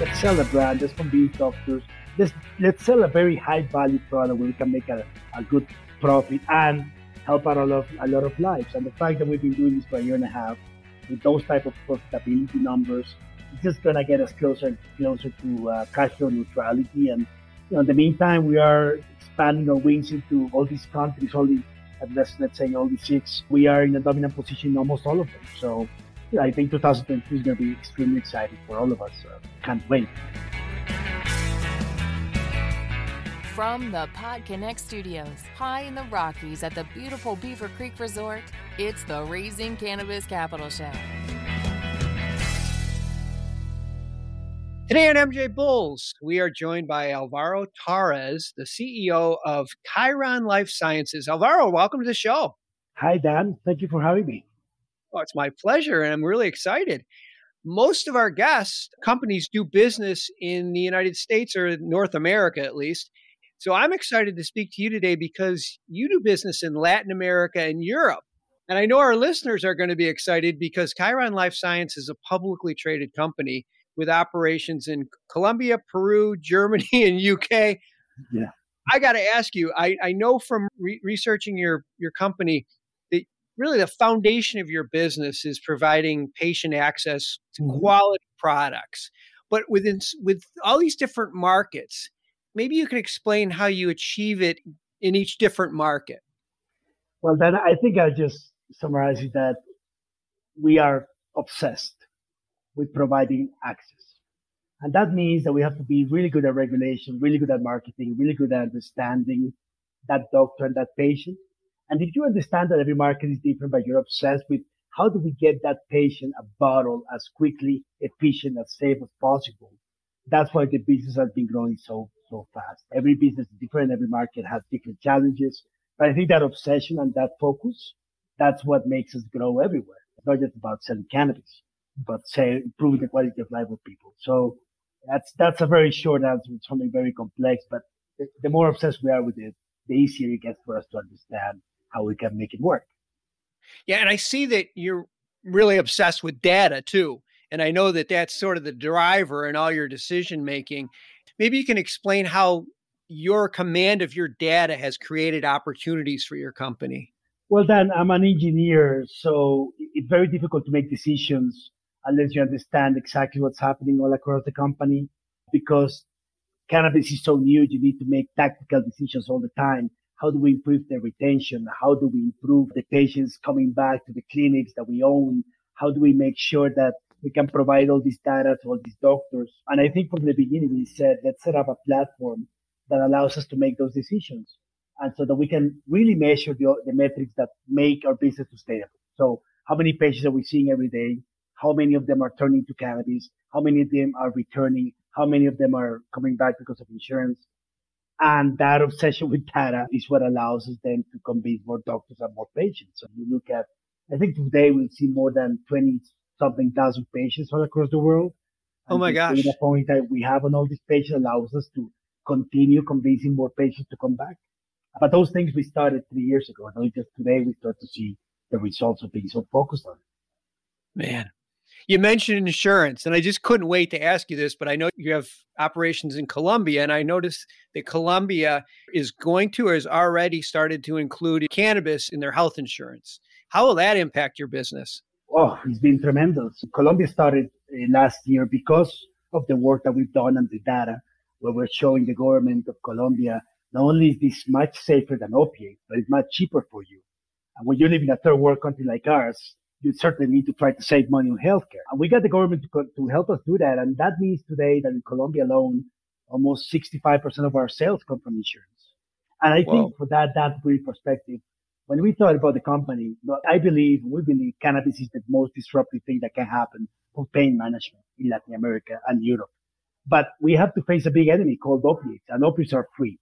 let's sell a brand, let's convince doctors, let's, let's sell a very high value product where we can make a, a good profit and help out a lot, of, a lot of lives. And the fact that we've been doing this for a year and a half with those type of profitability numbers, it's just going to get us closer and closer to uh, cash flow neutrality. And you know, in the meantime, we are expanding our wings into all these countries, all the let's, let's say all the six. We are in a dominant position in almost all of them. So I think 2022 is going to be extremely exciting for all of us. Uh, can't wait. From the Pod Connect studios, high in the Rockies at the beautiful Beaver Creek Resort, it's the Raising Cannabis Capital Show. Today on MJ Bulls, we are joined by Alvaro Torres, the CEO of Khiron Life Sciences. Alvaro, welcome to the show. Hi, Dan. Thank you for having me. Oh, it's my pleasure, and I'm really excited. Most of our guests, companies do business in the United States or North America at least. So I'm excited to speak to you today because you do business in Latin America and Europe. And I know our listeners are going to be excited because Khiron Life Science is a publicly traded company with operations in Colombia, Peru, Germany, and UK. Yeah. I got to ask you, I, I know from re- researching your, your company really the foundation of your business is providing patient access to mm-hmm. quality products. But within with all these different markets, maybe you can explain how you achieve it in each different market. Well, then I think I'll just summarize it that we are obsessed with providing access. And that means that we have to be really good at regulation, really good at marketing, really good at understanding that doctor and that patient. And if you understand that every market is different, but you're obsessed with how do we get that patient a bottle as quickly, efficient, as safe as possible, that's why the business has been growing so, so fast. Every business is different. Every market has different challenges. But I think that obsession and that focus, that's what makes us grow everywhere. It's not just about selling cannabis, but say improving the quality of life of people. So that's, that's a very short answer. It's something very complex, but the, the more obsessed we are with it, the easier it gets for us to understand how we can make it work. Yeah, and I see that you're really obsessed with data too. And I know that that's sort of the driver in all your decision making. Maybe you can explain how your command of your data has created opportunities for your company. Well, Dan, I'm an engineer, so it's very difficult to make decisions unless you understand exactly what's happening all across the company because cannabis is so new, you need to make tactical decisions all the time. How do we improve the retention? How do we improve the patients coming back to the clinics that we own? How do we make sure that we can provide all this data to all these doctors? And I think from the beginning, we said, let's set up a platform that allows us to make those decisions. And so that we can really measure the, the metrics that make our business sustainable. So how many patients are we seeing every day? How many of them are turning to cannabis? How many of them are returning? How many of them are coming back because of insurance? And that obsession with data is what allows us then to convince more doctors and more patients. So you look at, I think today we'll see more than 20 something thousand patients all across the world. oh my gosh. The point that we have on all these patients allows us to continue convincing more patients to come back. But those things we started three years ago. And only just today we start to see the results of being so focused on it. Man, you mentioned insurance, and I just couldn't wait to ask you this, but I know you have operations in Colombia, and I noticed that Colombia is going to or has already started to include cannabis in their health insurance. How will that impact your business? Oh, it's been tremendous. Colombia started uh, last year because of the work that we've done and the data, where we're showing the government of Colombia not only is this much safer than opiate, but it's much cheaper for you. And when you live in a third world country like ours, you certainly need to try to save money on healthcare. And we got the government to, to help us do that. And that means today that in Colombia alone, almost 65% of our sales come from insurance. And I think for that, that brief perspective, when we thought about the company, I believe, we believe cannabis is the most disruptive thing that can happen for pain management in Latin America and Europe. But we have to face a big enemy called opiates and opiates are free.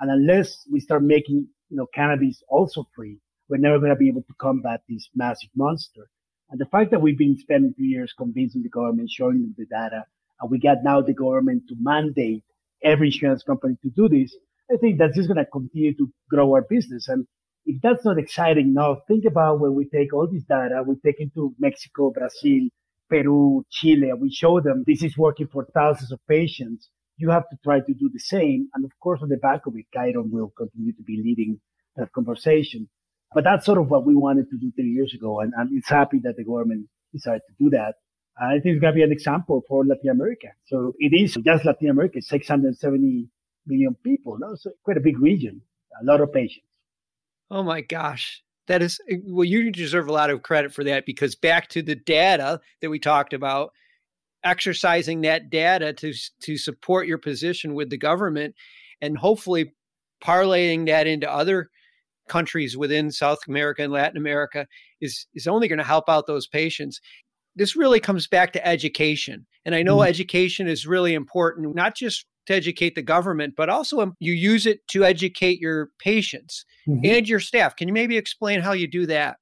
And unless we start making, you know, cannabis also free, we're never going to be able to combat this massive monster. And the fact that we've been spending two years convincing the government, showing them the data, and we got now the government to mandate every insurance company to do this, I think that's just going to continue to grow our business. And if that's not exciting enough, think about when we take all this data, we take it to Mexico, Brazil, Peru, Chile, and we show them this is working for thousands of patients. You have to try to do the same. And of course, on the back of it, Khiron will continue to be leading that conversation. But that's sort of what we wanted to do three years ago. And, and it's happy that the government decided to do that. I think it's going to be an example for Latin America. So it is just Latin America, 670 million people. No? So quite a big region, a lot of patients. Oh my gosh. That is, well, you deserve a lot of credit for that because back to the data that we talked about, exercising that data to, to support your position with the government and hopefully parlaying that into other countries within South America and Latin America is, is only going to help out those patients this really comes back to education. And I know mm-hmm. education is really important, not just to educate the government, but also um, you use it to educate your patients mm-hmm. and your staff. Can you maybe explain how you do that?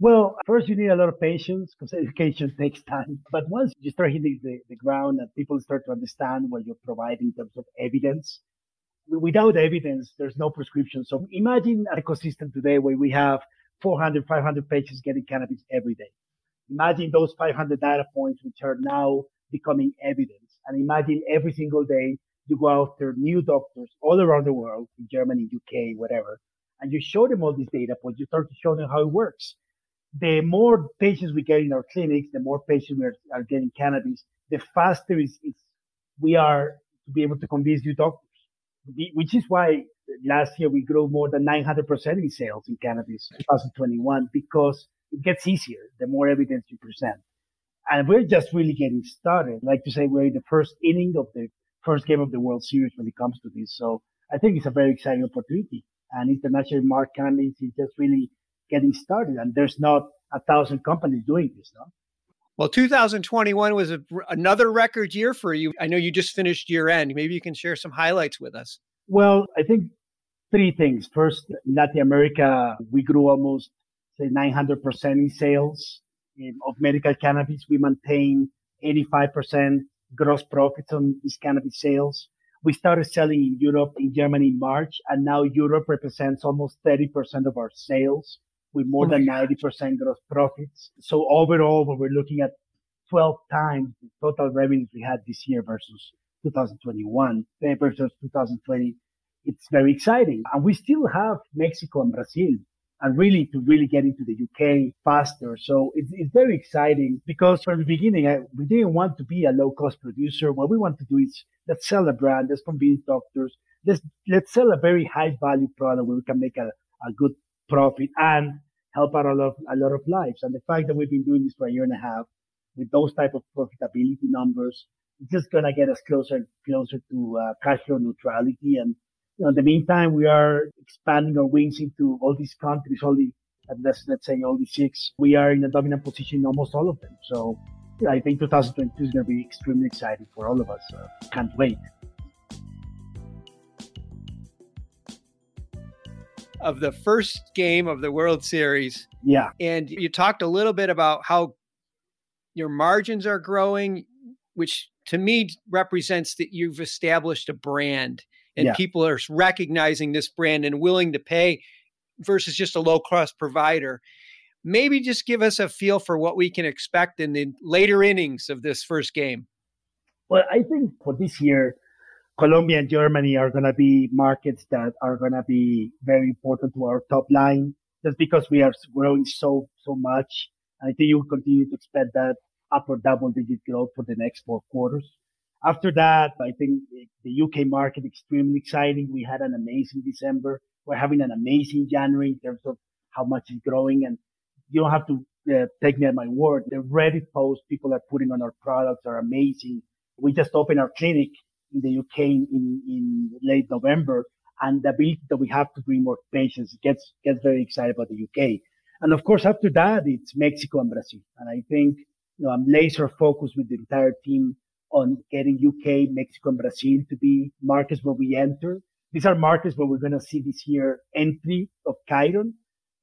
Well, first you need a lot of patience because education takes time. But once you start hitting the, the ground and people start to understand what you're providing in terms of evidence, without evidence, there's no prescription. So imagine an ecosystem today where we have 400, 500 patients getting cannabis every day. Imagine those 500 data points, which are now becoming evidence. And imagine every single day you go after new doctors all around the world, in Germany, UK, whatever, and you show them all these data points. You start to show them how it works. The more patients we get in our clinics, the more patients we are, are getting cannabis, the faster is, we are to be able to convince new doctors, which is why last year we grew more than 900% in sales in cannabis 2021 because it gets easier the more evidence you present. And we're just really getting started. Like to say we're in the first inning of the first game of the World Series when it comes to this. So I think it's a very exciting opportunity. And international market cannabis is just really getting started. And there's not a thousand companies doing this, no? Well, 2021 was a, another record year for you. I know you just finished year end. Maybe you can share some highlights with us. Well, I think three things. First, in Latin America, we grew almost say 900% in sales of medical cannabis. We maintain 85% gross profits on these cannabis sales. We started selling in Europe, in Germany in March, and now Europe represents almost 30% of our sales with more than 90% gross profits. So overall, when we're looking at 12 times the total revenues we had this year versus 2021 eh, versus 2020, it's very exciting. And we still have Mexico and Brazil and really to really get into the UK faster. So it's, it's very exciting because from the beginning, I, we didn't want to be a low cost producer. What we want to do is let's sell a brand, let's convince doctors, let's, let's sell a very high value product where we can make a, a good profit and help out a lot, of, a lot of lives. And the fact that we've been doing this for a year and a half with those type of profitability numbers, it's just going to get us closer and closer to uh, cash flow neutrality and you know, in the meantime, we are expanding our wings into all these countries, all the, let's, let's say all the six. We are in a dominant position in almost all of them. So I think 2022 is going to be extremely exciting for all of us. Uh, can't wait. Of the first game of the World Series. Yeah. And you talked a little bit about how your margins are growing, which to me represents that you've established a brand and yeah. people are recognizing this brand and willing to pay versus just a low cost provider. Maybe just give us a feel for what we can expect in the later innings of this first game. Well, I think for this year, Colombia and Germany are going to be markets that are going to be very important to our top line just because we are growing so, so much. I think you will continue to expect that upper double digit growth for the next four quarters. After that, I think the UK market extremely exciting. We had an amazing December. We're having an amazing January in terms of how much is growing. And you don't have to uh, take me at my word. The Reddit posts people are putting on our products are amazing. We just opened our clinic in the UK in, in late November and the ability that we have to bring more patients gets, gets very excited about the UK. And of course, after that, it's Mexico and Brazil. And I think, you know, I'm laser focused with the entire team on getting UK, Mexico, and Brazil to be markets where we enter. These are markets where we're going to see this year entry of Khiron,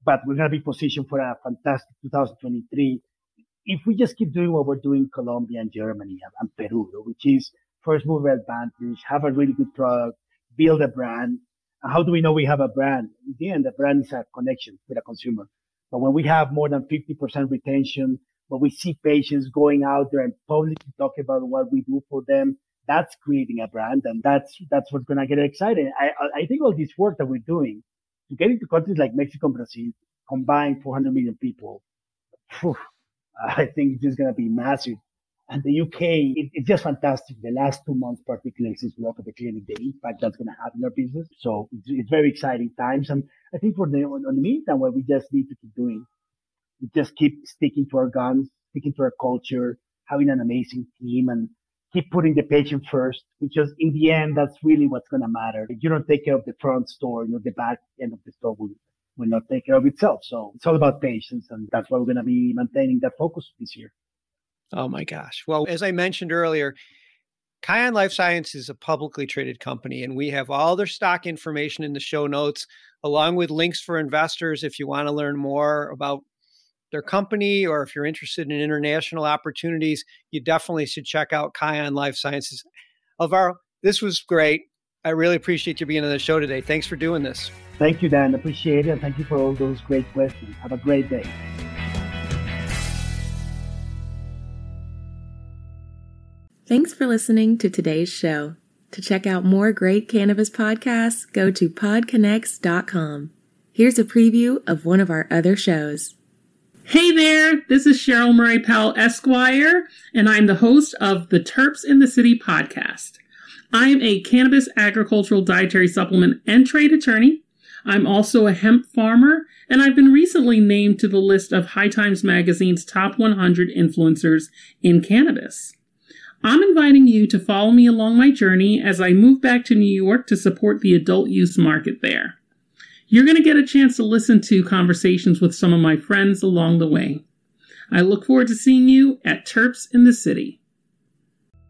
but we're going to be positioned for a fantastic 2023 if we just keep doing what we're doing in Colombia and Germany and, Peru, which is first mover advantage, have a really good product, build a brand. And how do we know we have a brand? In the end, the brand is a connection with a consumer. But when we have more than 50% retention, but we see patients going out there and publicly talking about what we do for them. That's creating a brand, and that's that's what's gonna get excited. I I think all this work that we're doing to get into countries like Mexico and Brazil, combined 400 million people, whew, I think it's just gonna be massive. And the UK, it, it's just fantastic. The last two months, particularly since we opened the clinic, the impact that's going to have in our business. So it's, it's, very exciting times. And I think for the, on, the meantime, what we just need to keep doing, we just keep sticking to our guns, sticking to our culture, having an amazing team and keep putting the patient first, because in the end, that's really what's going to matter. If you don't take care of the front store, you know, the back end of the store will, will not take care of itself. So it's all about patients. And that's why we're going to be maintaining that focus this year. Oh my gosh. Well, as I mentioned earlier, Khiron Life Science is a publicly traded company, and we have all their stock information in the show notes, along with links for investors if you want to learn more about their company or if you're interested in international opportunities. You definitely should check out Khiron Life Sciences. Alvaro, this was great. I really appreciate you being on the show today. Thanks for doing this. Thank you, Dan. Appreciate it. Thank you for all those great questions. Have a great day. Thanks for listening to today's show. To check out more great cannabis podcasts, go to podconx.com. Here's a preview of one of our other shows. Hey there, this is Cheryl Murray Powell Esquire, and I'm the host of the Terps in the City podcast. I'm a cannabis agricultural dietary supplement and trade attorney. I'm also a hemp farmer, and I've been recently named to the list of High Times Magazine's top 100 influencers in cannabis. I'm inviting you to follow me along my journey as I move back to New York to support the adult use market there. You're going to get a chance to listen to conversations with some of my friends along the way. I look forward to seeing you at Terps in the City.